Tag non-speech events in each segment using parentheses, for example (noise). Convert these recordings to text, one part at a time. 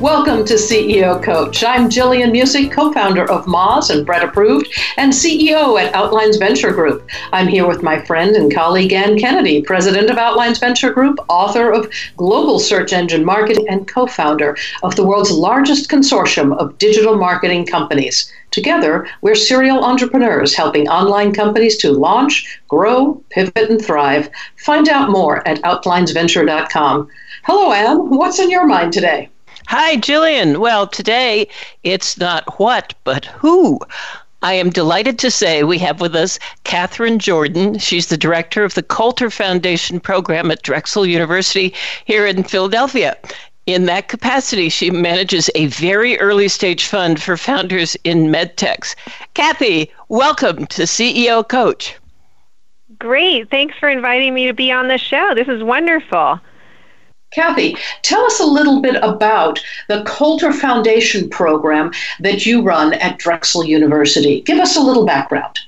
Welcome to CEO Coach. I'm Gillian Muessig, co founder of Moz and Brett Approved, and CEO at Outlines Venture Group. I'm here with my friend and colleague Anne Kennedy, president of Outlines Venture Group, author of Global Search Engine Marketing, and co founder of the world's largest consortium of digital marketing companies. Together, we're serial entrepreneurs helping online companies to launch, grow, pivot, and thrive. Find out more at outlinesventure.com. Hello, Anne. What's in your mind today? Hi, Gillian. Well, today it's not what, but who. I am delighted to say we have with us Katherine Jordan. She's the director of the Coulter Foundation program at Drexel University here in Philadelphia. In that capacity, she manages a very early stage fund for founders in medtechs. Kathy, welcome to CEO Coach. Great. Thanks for inviting me to be on the show. This is wonderful. Kathy, tell us a little bit about the Coulter Foundation program that you run at Drexel University. Give us a little background.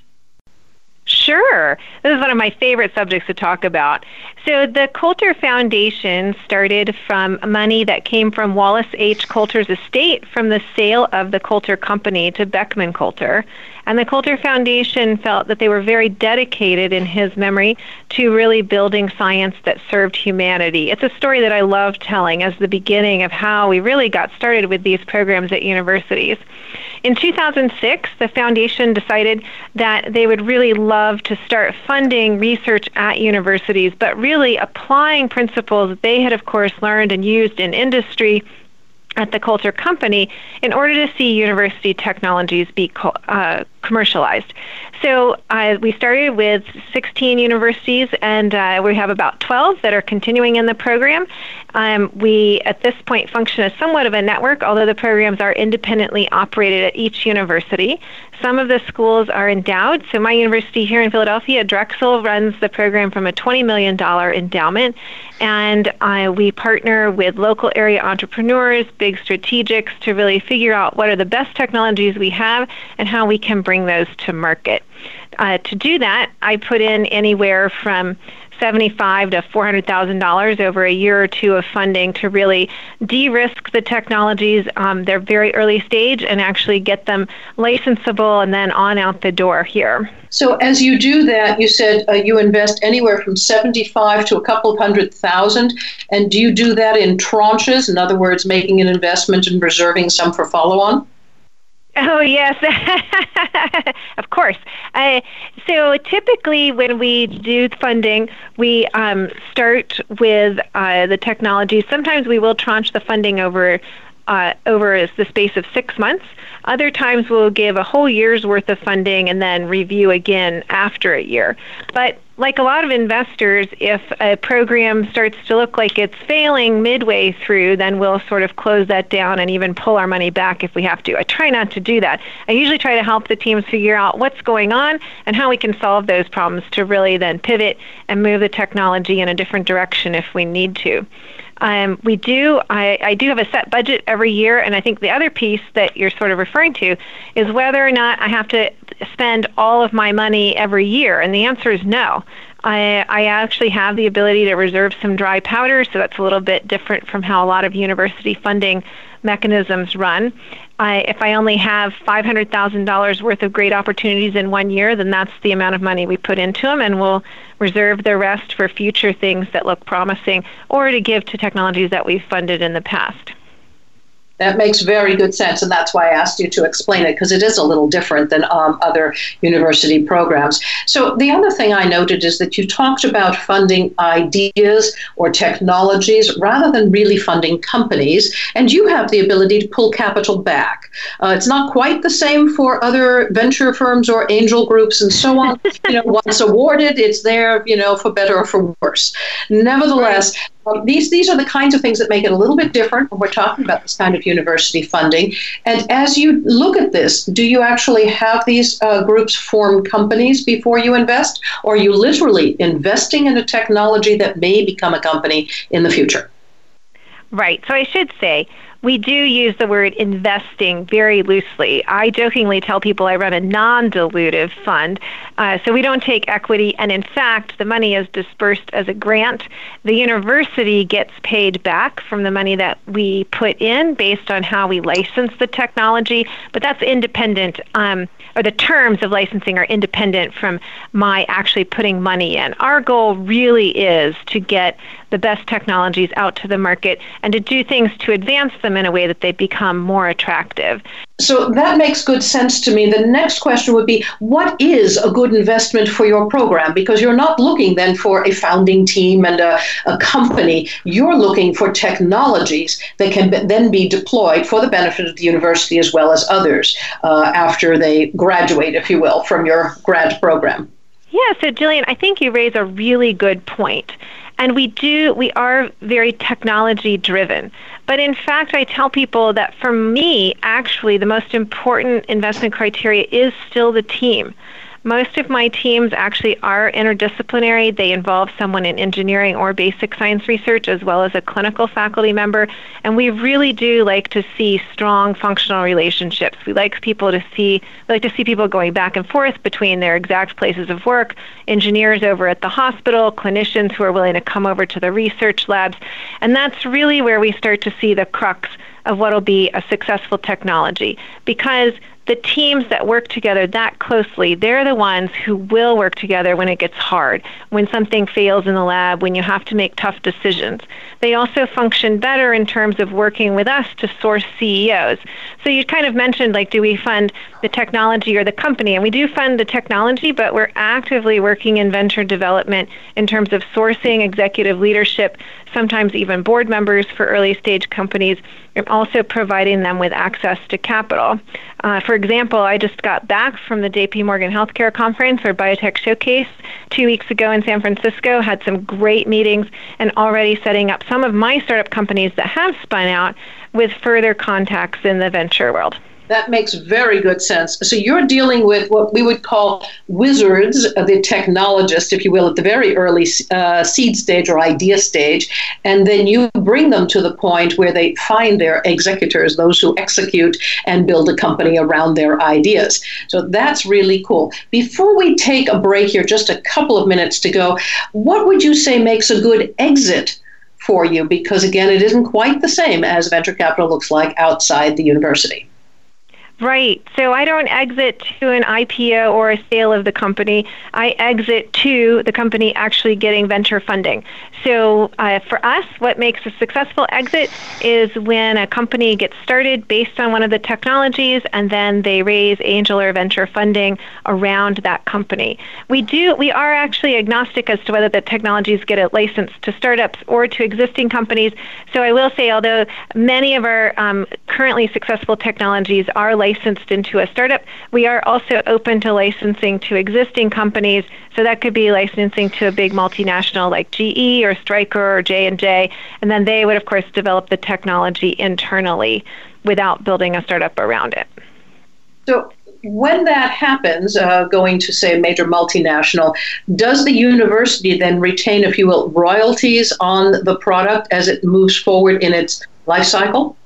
Sure. This is one of my favorite subjects to talk about. So, the Coulter Foundation started from money that came from Wallace H. Coulter's estate from the sale of the Coulter Company to Beckman Coulter. And the Coulter Foundation felt that they were very dedicated in his memory to really building science that served humanity. It's a story that I love telling as the beginning of how we really got started with these programs at universities. In 2006, the foundation decided that they would really love to start funding research at universities, but really applying principles they had, of course, learned and used in industry at the Coulter Company in order to see university technologies be uh, commercialized. So uh, we started with 16 universities, and uh, we have about 12 that are continuing in the program. Um, we, at this point, function as somewhat of a network, although the programs are independently operated at each university. Some of the schools are endowed. So my university here in Philadelphia, Drexel, runs the program from a $20 million endowment, and uh, we partner with local area entrepreneurs, big strategics, to really figure out what are the best technologies we have and how we can bring those to market. Uh, to do that, I put in anywhere from seventy-five to four hundred thousand dollars over a year or two of funding to really de-risk the technologies. Um, they're very early stage and actually get them licensable and then on out the door here. So as you do that, you said uh, you invest anywhere from seventy-five to a couple of hundred thousand, and do you do that in tranches? In other words, making an investment and reserving some for follow-on. Oh, yes, (laughs) of course. Uh, so typically, when we do funding, we um, start with uh, the technology. Sometimes we will tranche the funding over uh, over the space of six months. Other times we'll give a whole year's worth of funding and then review again after a year. But like a lot of investors, if a program starts to look like it's failing midway through, then we'll sort of close that down and even pull our money back if we have to. I try not to do that. I usually try to help the teams figure out what's going on and how we can solve those problems to really then pivot and move the technology in a different direction if we need to. Um, we do. I, I do have a set budget every year, and I think the other piece that you're sort of referring to is whether or not I have to spend all of my money every year, and the answer is no. I, I actually have the ability to reserve some dry powder, so that's a little bit different from how a lot of university funding mechanisms run. I, if I only have $500,000 worth of great opportunities in one year, then that's the amount of money we put into them, and we'll reserve the rest for future things that look promising or to give to technologies that we've funded in the past. That makes very good sense, and that's why I asked you to explain it because it is a little different than um, other university programs. So, the other thing I noted is that you talked about funding ideas or technologies rather than really funding companies, and you have the ability to pull capital back. Uh, it's not quite the same for other venture firms or angel groups and so on. (laughs) you know, once awarded, it's there, you know, for better or for worse. Nevertheless, Um, these these are the kinds of things that make it a little bit different when we're talking about this kind of university funding. And as you look at this, do you actually have these uh, groups form companies before you invest, or are you literally investing in a technology that may become a company in the future? Right. So I should say we do use the word investing very loosely. I jokingly tell people I run a non dilutive fund. Uh, so we don't take equity, and in fact, the money is dispersed as a grant. The university gets paid back from the money that we put in based on how we license the technology, but that's independent, um, or the terms of licensing are independent from my actually putting money in. Our goal really is to get the best technologies out to the market and to do things to advance them in a way that they become more attractive. So that makes good sense to me. The next question would be what is a good investment for your program? Because you're not looking then for a founding team and a, a company. You're looking for technologies that can be, then be deployed for the benefit of the university as well as others uh, after they graduate, if you will, from your grad program. Yeah, so Gillian, I think you raise a really good point. And we do, we are very technology driven. But in fact, I tell people that for me, actually, the most important investment criteria is still the team. Most of my teams actually are interdisciplinary. They involve someone in engineering or basic science research as well as a clinical faculty member. And we really do like to see strong functional relationships. We like people to see we like to see people going back and forth between their exact places of work, engineers over at the hospital, clinicians who are willing to come over to the research labs. And that's really where we start to see the crux of what will be a successful technology because the teams that work together that closely, they're the ones who will work together when it gets hard, when something fails in the lab, when you have to make tough decisions. They also function better in terms of working with us to source CEOs. So you kind of mentioned like, do we fund the technology or the company? And we do fund the technology, but we're actively working in venture development in terms of sourcing executive leadership, sometimes even board members for early stage companies, and also providing them with access to capital. Uh, for example, I just got back from the JP Morgan Healthcare Conference or Biotech Showcase two weeks ago in San Francisco, had some great meetings, and already setting up some of my startup companies that have spun out with further contacts in the venture world. That makes very good sense. So you're dealing with what we would call wizards, uh, the technologists, if you will, at the very early uh, seed stage or idea stage, and then you bring them to the point where they find their executors, those who execute and build a company around their ideas. So that's really cool. Before we take a break here, just a couple of minutes to go, what would you say makes a good exit? For you, because again, it isn't quite the same as venture capital looks like outside the university. Right. So I don't exit to an IPO or a sale of the company. I exit to the company actually getting venture funding. So uh, for us, what makes a successful exit is when a company gets started based on one of the technologies and then they raise angel or venture funding around that company. We do we are actually agnostic as to whether the technologies get a license to startups or to existing companies. So I will say although many of our um, currently successful technologies are licensed licensed into a startup. We are also open to licensing to existing companies. So that could be licensing to a big multinational like GE or Stryker or J&J, and then they would of course develop the technology internally without building a startup around it. So when that happens, uh, going to say a major multinational, does the university then retain, if you will, royalties on the product as it moves forward in its life cycle?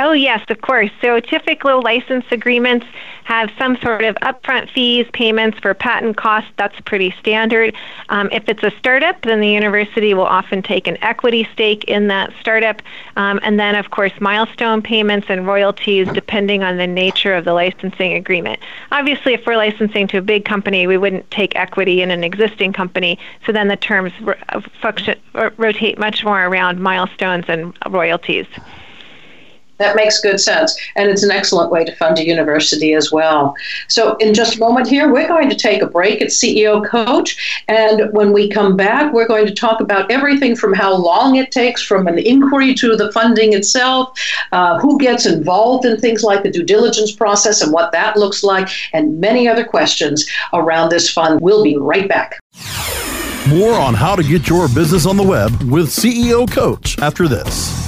Oh, yes, of course. So typical license agreements have some sort of upfront fees, payments for patent costs. That's pretty standard. Um, if it's a startup, then the university will often take an equity stake in that startup. Um, and then, of course, milestone payments and royalties depending on the nature of the licensing agreement. Obviously, if we're licensing to a big company, we wouldn't take equity in an existing company. So then the terms function, rotate much more around milestones and royalties. That makes good sense. And it's an excellent way to fund a university as well. So, in just a moment here, we're going to take a break at CEO Coach. And when we come back, we're going to talk about everything from how long it takes from an inquiry to the funding itself, uh, who gets involved in things like the due diligence process and what that looks like, and many other questions around this fund. We'll be right back. More on how to get your business on the web with CEO Coach after this.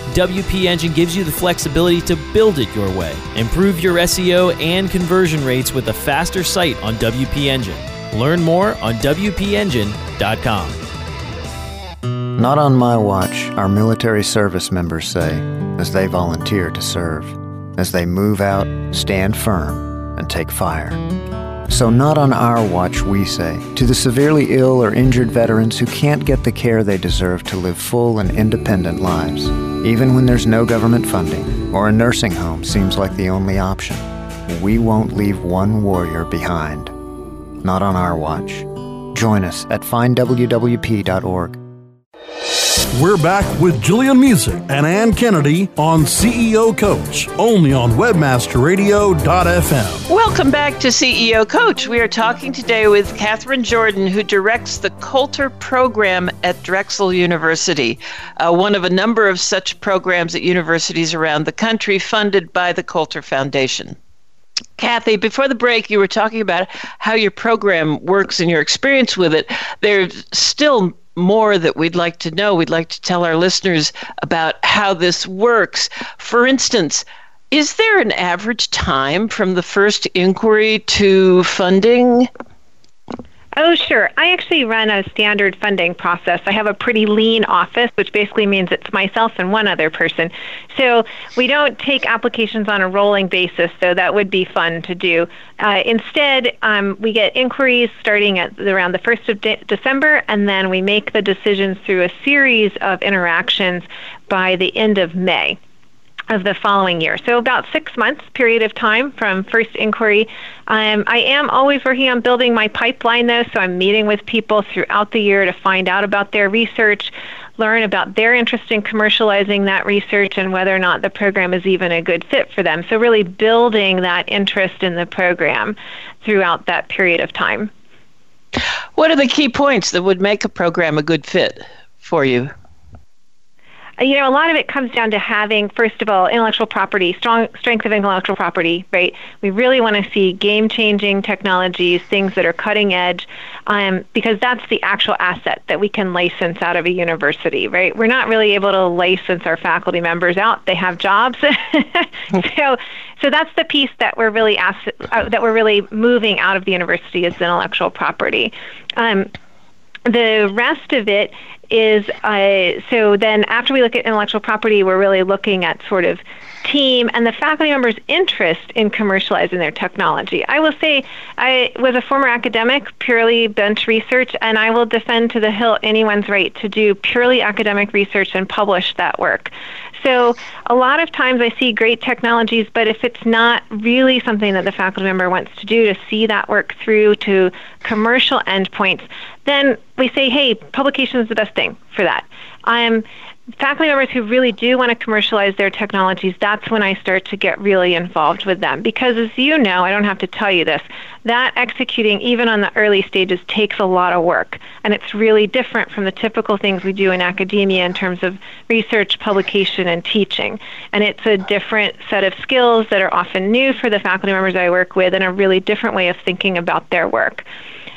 WP Engine gives you the flexibility to build it your way. Improve your SEO and conversion rates with a faster site on WP Engine. Learn more on WPEngine.com. Not on my watch, our military service members say, as they volunteer to serve, as they move out, stand firm, and take fire. So, not on our watch, we say, to the severely ill or injured veterans who can't get the care they deserve to live full and independent lives, even when there's no government funding or a nursing home seems like the only option. We won't leave one warrior behind. Not on our watch. Join us at findwwp.org. We're back with Gillian Muessig and Anne Kennedy on CEO Coach, only on WebmasterRadio.fm. Welcome back to CEO Coach. We are talking today with Katherine Jordan, who directs the Coulter program at Drexel University, uh, one of a number of such programs at universities around the country funded by the Coulter Foundation. Kathy, before the break, you were talking about how your program works and your experience with it. There's still more that we'd like to know. We'd like to tell our listeners about how this works. For instance, is there an average time from the first inquiry to funding? Oh, sure. I actually run a standard funding process. I have a pretty lean office, which basically means it's myself and one other person. So we don't take applications on a rolling basis, so that would be fun to do. Uh, instead, um, we get inquiries starting at around the 1st of de- December, and then we make the decisions through a series of interactions by the end of May of the following year. So about six months period of time from first inquiry. Um, I am always working on building my pipeline though, so I'm meeting with people throughout the year to find out about their research, learn about their interest in commercializing that research and whether or not the program is even a good fit for them. So really building that interest in the program throughout that period of time. What are the key points that would make a program a good fit for you? You know, a lot of it comes down to having, first of all, intellectual property, strong strength of intellectual property, right? We really want to see game changing technologies, things that are cutting edge, um, because that's the actual asset that we can license out of a university, right? We're not really able to license our faculty members out; they have jobs, (laughs) so so that's the piece that we're really ask, uh, that we're really moving out of the university is intellectual property. Um, the rest of it is uh, so then after we look at intellectual property, we're really looking at sort of team and the faculty members' interest in commercializing their technology. I will say I was a former academic, purely bench research, and I will defend to the hilt anyone's right to do purely academic research and publish that work. So a lot of times I see great technologies, but if it's not really something that the faculty member wants to do to see that work through to commercial endpoints, then we say, hey, publication is the best thing for that. Um, faculty members who really do want to commercialize their technologies, that's when I start to get really involved with them. Because as you know, I don't have to tell you this, that executing, even on the early stages, takes a lot of work. And it's really different from the typical things we do in academia in terms of research, publication, and teaching. And it's a different set of skills that are often new for the faculty members I work with and a really different way of thinking about their work.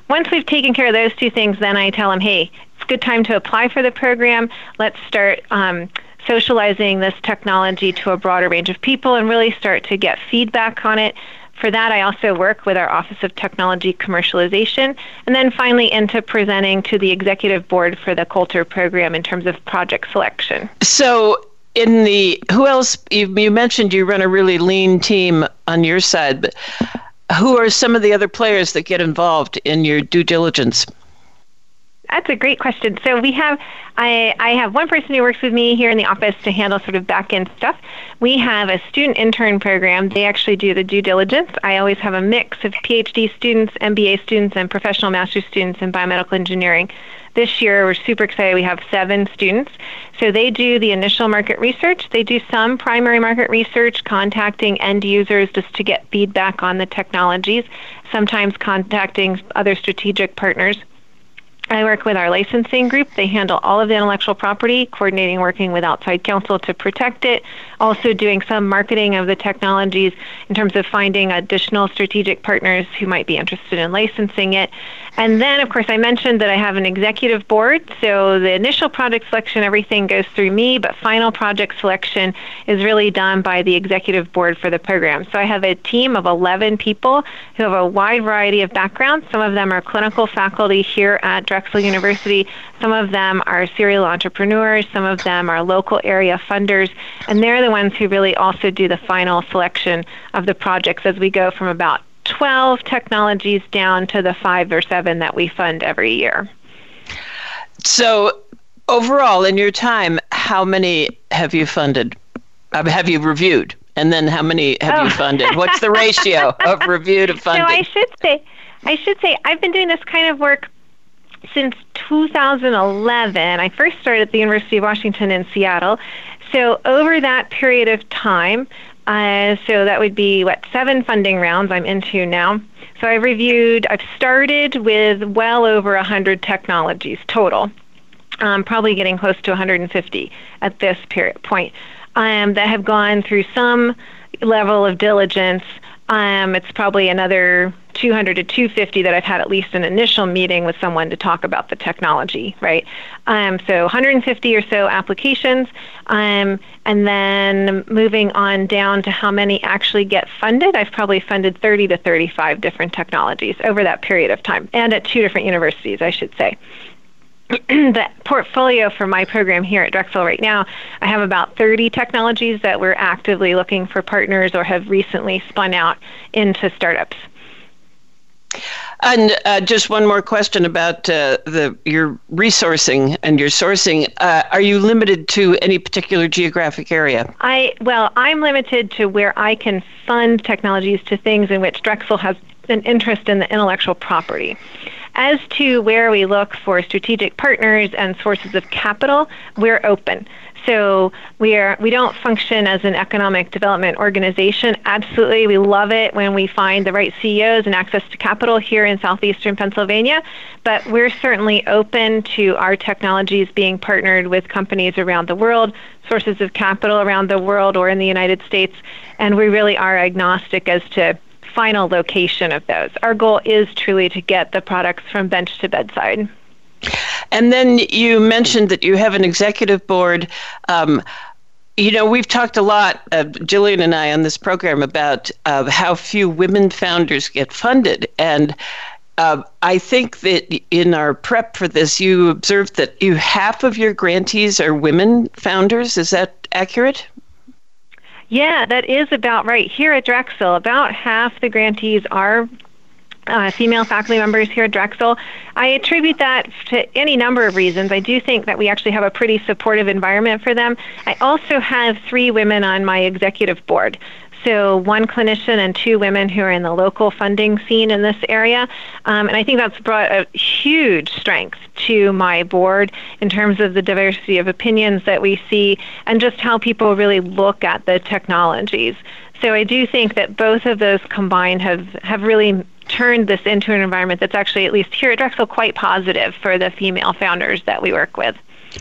once we've taken care of those two things, then I tell them, hey, good time to apply for the program. Let's start um, socializing this technology to a broader range of people and really start to get feedback on it. For that, I also work with our Office of Technology Commercialization, and then finally into presenting to the executive board for the Coulter program in terms of project selection. So, in the who else you, you mentioned you run a really lean team on your side, but who are some of the other players that get involved in your due diligence? That's a great question. So we have I, I have one person who works with me here in the office to handle sort of back end stuff. We have a student intern program. They actually do the due diligence. I always have a mix of PhD students, MBA students, and professional master's students in biomedical engineering. This year, we're super excited. We have seven students. So they do the initial market research. They do some primary market research, contacting end users just to get feedback on the technologies, sometimes contacting other strategic partners. I work with our licensing group. They handle all of the intellectual property, coordinating, working with outside counsel to protect it, also doing some marketing of the technologies in terms of finding additional strategic partners who might be interested in licensing it. And then, of course, I mentioned that I have an executive board. So the initial project selection, everything goes through me, but final project selection is really done by the executive board for the program. So I have a team of 11 people who have a wide variety of backgrounds. Some of them are clinical faculty here at Drexel University. Some of them are serial entrepreneurs. Some of them are local area funders. And they're the ones who really also do the final selection of the projects as we go from about 12 technologies down to the five or seven that we fund every year. So, overall, in your time, how many have you funded? Have you reviewed? And then how many have oh. you funded? What's the ratio of (laughs) review to funding? So I should say, I should say, I've been doing this kind of work since 2011. I first started at the University of Washington in Seattle. So over that period of time, uh, so that would be what seven funding rounds I'm into now. So I've reviewed. I've started with well over 100 technologies total. Um, probably getting close to 150 at this period point um, that have gone through some level of diligence um, it's probably another 200 to 250 that I've had at least an initial meeting with someone to talk about the technology, right? Um, so 150 or so applications, um, and then moving on down to how many actually get funded. I've probably funded 30 to 35 different technologies over that period of time, and at two different universities, I should say. (clears throat) the portfolio for my program here at Drexel right now, I have about 30 technologies that we're actively looking for partners or have recently spun out into startups. And uh, just one more question about uh, the your resourcing and your sourcing. Uh, are you limited to any particular geographic area? I well, I'm limited to where I can fund technologies to things in which Drexel has an interest in the intellectual property. As to where we look for strategic partners and sources of capital, we're open. So we are we don't function as an economic development organization. Absolutely, we love it when we find the right CEOs and access to capital here in southeastern Pennsylvania. But we're certainly open to our technologies being partnered with companies around the world, sources of capital around the world, or in the United States. And we really are agnostic as to final location of those. Our goal is truly to get the products from bench to bedside. And then you mentioned that you have an executive board. Um, you know, we've talked a lot, uh, Gillian and I, on this program about uh, how few women founders get funded. And uh, I think that in our prep for this, you observed that you half of your grantees are women founders. Is that accurate? Yeah, that is about right. Here at Drexel, about half the grantees are uh, female faculty members here at Drexel. I attribute that to any number of reasons. I do think that we actually have a pretty supportive environment for them. I also have three women on my executive board. So, one clinician and two women who are in the local funding scene in this area. Um, and I think that's brought a huge strength to my board in terms of the diversity of opinions that we see and just how people really look at the technologies. So, I do think that both of those combined have, have really turned this into an environment that's actually, at least here at Drexel, quite positive for the female founders that we work with.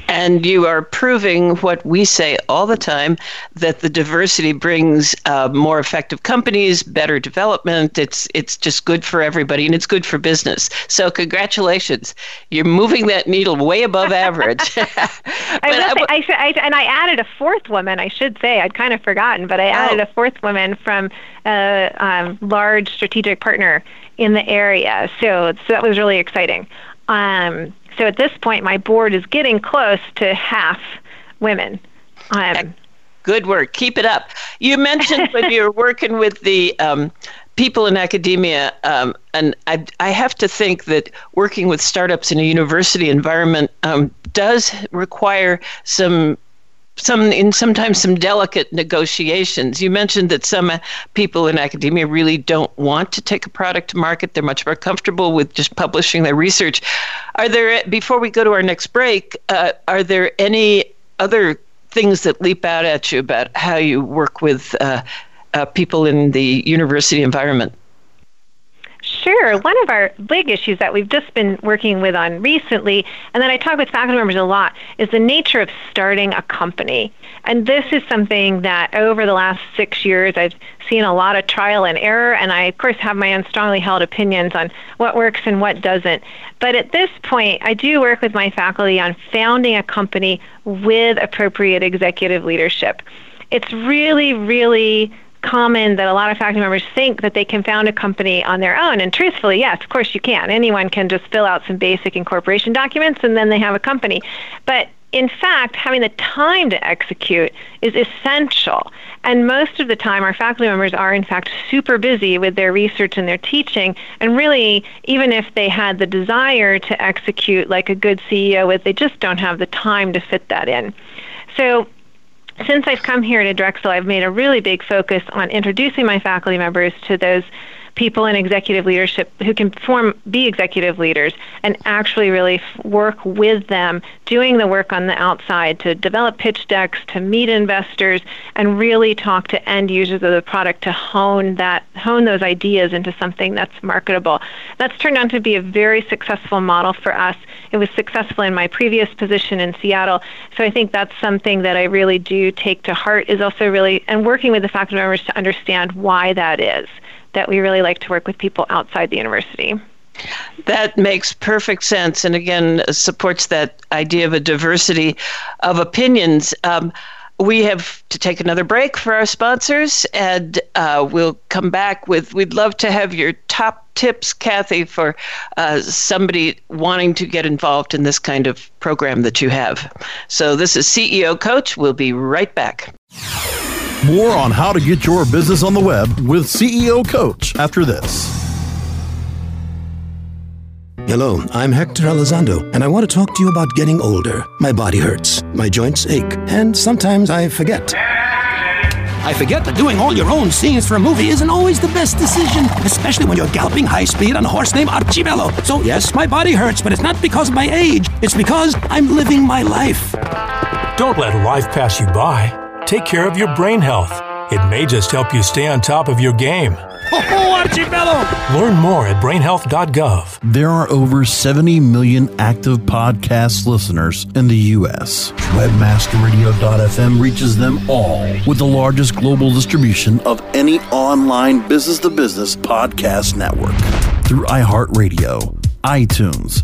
And you are proving what we say all the time that the diversity brings uh, more effective companies, better development. It's it's just good for everybody, and it's good for business. So congratulations, you're moving that needle way above (laughs) average. (laughs) (laughs) I, will say, I, I, and I added a fourth woman. I should say I'd kind of forgotten, but I added oh. a fourth woman from a um, large strategic partner in the area. So so that was really exciting. Um, so at this point, my board is getting close to half women. Um, Good work. Keep it up. You mentioned when you're working with the um, people in academia, um, and I, I, have to think that working with startups in a university environment um, does require some some in sometimes some delicate negotiations. You mentioned that some people in academia really don't want to take a product to market. They're much more comfortable with just publishing their research. Are there before we go to our next break? Uh, are there any other things that leap out at you about how you work with uh, uh, people in the university environment? Sure. One of our big issues that we've just been working with on recently, and that I talk with faculty members a lot, is the nature of starting a company. And this is something that over the last six years I've seen a lot of trial and error, and I, of course, have my own strongly held opinions on what works and what doesn't. But at this point, I do work with my faculty on founding a company with appropriate executive leadership. It's really, really common that a lot of faculty members think that they can found a company on their own. And truthfully, yes, of course you can. Anyone can just fill out some basic incorporation documents and then they have a company. But in fact, having the time to execute is essential. And most of the time, our faculty members are, in fact, super busy with their research and their teaching. And really, even if they had the desire to execute like a good CEO would, they just don't have the time to fit that in. So since I've come here to Drexel, I've made a really big focus on introducing my faculty members to those people in executive leadership who can form be executive leaders and actually really work with them doing the work on the outside to develop pitch decks to meet investors and really talk to end users of the product to hone that hone those ideas into something that's marketable. That's turned out to be a very successful model for us. It was successful in my previous position in Seattle. So I think that's something that I really do take to heart is also really and working with the faculty members to understand why that is that we really like to work with people outside the university. That makes perfect sense, and again supports that idea of a diversity of opinions. Um, we have to take another break for our sponsors, and uh, we'll come back with. We'd love to have your top tips, Kathy, for uh, somebody wanting to get involved in this kind of program that you have. So, this is CEO Coach. We'll be right back. More on how to get your business on the web with CEO Coach after this. Hello, I'm Hector Elizondo, and I want to talk to you about getting older. My body hurts, my joints ache, and sometimes I forget. I forget that doing all your own scenes for a movie isn't always the best decision, especially when you're galloping high speed on a horse named Archibello. So, yes, my body hurts, but it's not because of my age, it's because I'm living my life. Don't let life pass you by. Take care of your brain health. It may just help you stay on top of your game. Oh, Archibello! Learn more at brainhealth.gov. There are over 70 million active podcast listeners in the U.S. Webmasterradio.fm reaches them all with the largest global distribution of any online business to business podcast network through iHeartRadio iTunes,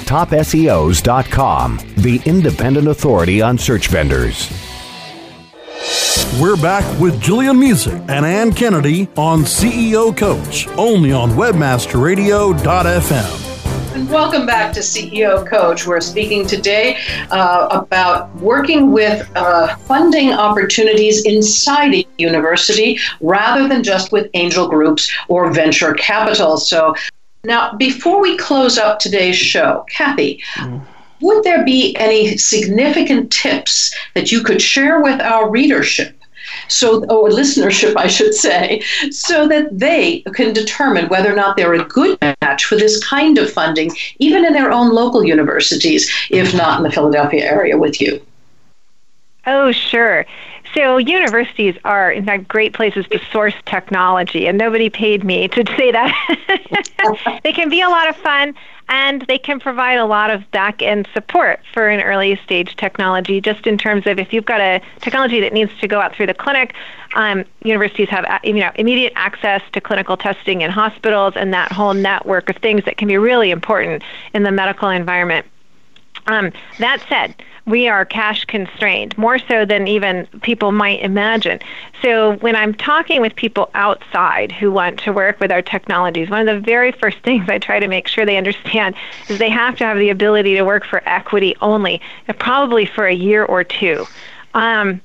topseos.com, the independent authority on search vendors. We're back with Gillian Muessig and Anne Kennedy on CEO Coach, only on WebmasterRadio.fm. And welcome back to CEO Coach. We're speaking today uh, about working with uh, funding opportunities inside a university rather than just with angel groups or venture capital. So, now before we close up today's show, Kathy, mm. would there be any significant tips that you could share with our readership so or listenership (laughs) I should say, so that they can determine whether or not they're a good match for this kind of funding, even in their own local universities, if not in the Philadelphia area with you. Oh, sure. So universities are, in fact, great places to source technology, and nobody paid me to say that. (laughs) they can be a lot of fun, and they can provide a lot of back end support for an early stage technology. Just in terms of if you've got a technology that needs to go out through the clinic, um, universities have you know immediate access to clinical testing in hospitals and that whole network of things that can be really important in the medical environment. Um, that said we are cash constrained, more so than even people might imagine. So, when I'm talking with people outside who want to work with our technologies, one of the very first (laughs) things I try to make sure they understand is they have to have the ability to work for equity only, probably for a year or two. Um,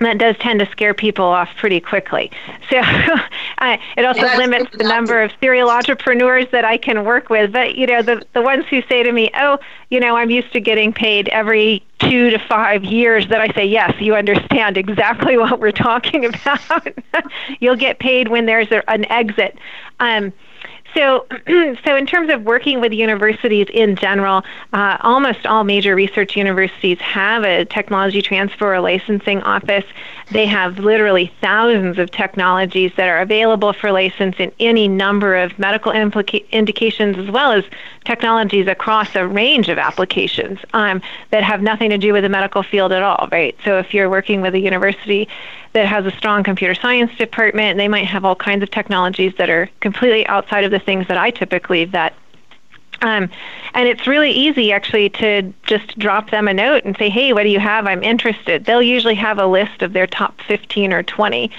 that does tend to scare people off pretty quickly. So (laughs) uh, it also limits the number of serial entrepreneurs that I can work with. But you know, the the ones who say to me, "Oh, you know, I'm used to getting paid every two to five years," that I say, "Yes, you understand exactly (laughs) what we're talking about. (laughs) You'll get paid when there's a, an exit." Um, so, (clears throat) so in terms of working with universities in general, uh, almost all major research universities have a technology transfer or licensing office. They have literally thousands of technologies that are available for license in any number of medical implica- indications, as well as technologies across a range of applications um, that have nothing to do with the medical field at all, right? So, if you're working with a university that has a strong computer science department. They might have all kinds of technologies that are completely outside of the things that I typically vet. Um, and it's really easy actually to just drop them a note and say, hey, what do you have? I'm interested. They'll usually have a list of their top 15 or 20.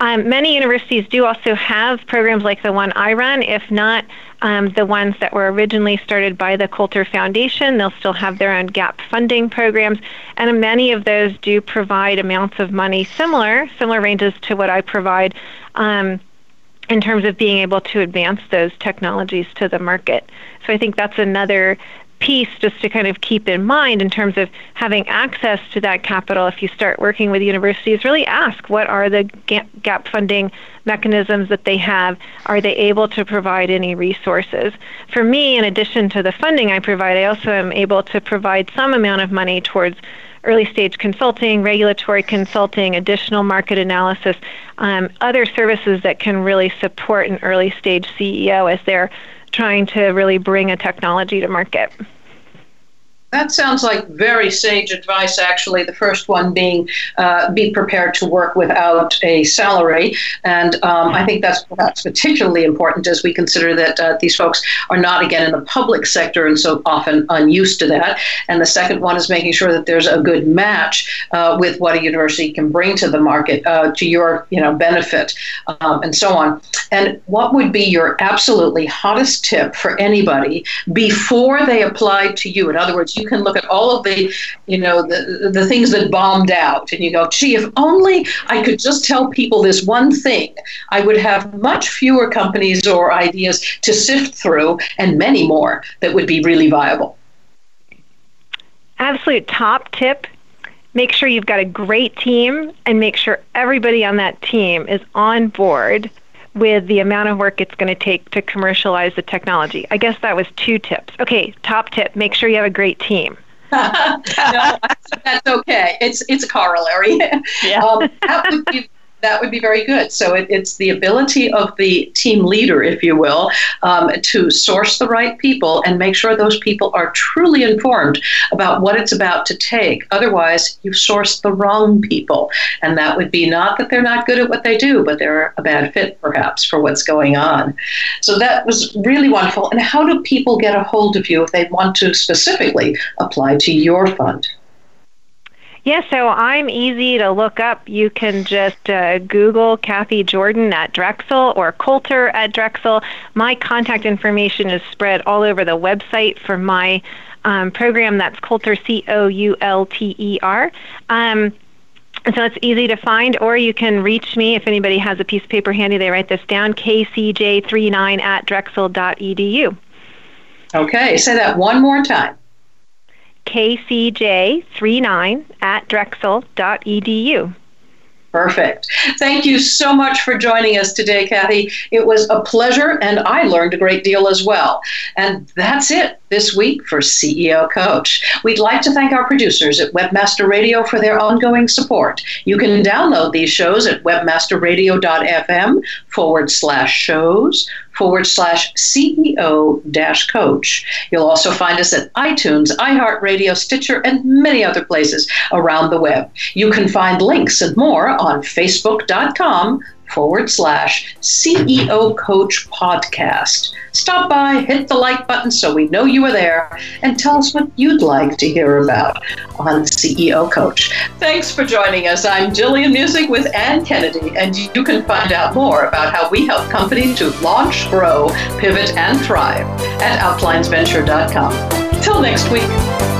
Um, many universities do also have programs like the one I run. If not, um, the ones that were originally started by the Coulter Foundation, they'll still have their own gap funding programs, and many of those do provide amounts of money similar, similar ranges to what I provide. Um, in terms of being able to advance those technologies to the market. So I think that's another piece just to kind of keep in mind in terms of having access to that capital. If you start working with universities really ask what are the gap funding mechanisms that they have? Are they able to provide any resources? For me in addition to the funding i provide i also am able to provide some amount of money towards early stage consulting, regulatory consulting, additional market analysis, um, other services that can really support an early stage CEO as they're trying to really bring a technology to market. That sounds like very sage advice, actually. The first one being uh, be prepared to work without a salary. And um, I think that's perhaps particularly important as we consider that uh, these folks are not, again, in the public sector and so often unused to that. And the second one is making sure that there's a good match uh, with what a university can bring to the market uh, to your you know, benefit um, and so on. And what would be your absolutely hottest tip for anybody before they apply to you? In other words, you can look at all of the, you know, the, the things that bombed out, and you go, gee, if only I could just tell people this one thing, I would have much fewer companies or ideas to sift through, and many more that would be really viable. Absolute top tip make sure you've got a great team and make sure everybody on that team is on board with the amount of work it's going to take to commercialize the technology. I guess that was two tips. Okay, top tip make sure you have a great team. (laughs) (laughs) no, that's okay. It's it's a corollary. Yeah. Um, that would be that would be very good. So it, it's the ability of the team leader, if you will, um, to source the right people and make sure those people are truly informed about what it's about to take. Otherwise, you've sourced the wrong people. And that would be not that they're not good at what they do, but they're a bad fit, perhaps, for what's going on. So that was really wonderful. And how do people get a hold of you if they want to specifically apply to your fund? Yeah, so I'm easy to look up. You can just uh, Google Kathy Jordan at Drexel or Coulter at Drexel. My contact information is spread all over the website for my um, program. That's Coulter, C O U L T E R. Um, so it's easy to find, or you can reach me if anybody has a piece of paper handy. They write this down kcj39 at drexel.edu. Okay, say that one more time kcj39 at drexel.edu. Perfect. Thank you so much for joining us today, Kathy. It was a pleasure, and I learned a great deal as well. And that's it this week for CEO Coach. We'd like to thank our producers at Webmaster Radio for their ongoing support. You can download these shows at webmasterradio.fm forward slash shows forward slash CEO dash coach. You'll also find us at iTunes, iHeartRadio, Stitcher, and many other places around the web. You can find links and more on facebook.com forward slash CEO Coach Podcast. Stop by, hit the like button so we know you are there, and tell us what you'd like to hear about on CEO Coach. Thanks for joining us. I'm Gillian Muessig with Anne Kennedy, and you can find out more about how we help companies to launch, grow, pivot, and thrive at outlinesventure.com. Till next week.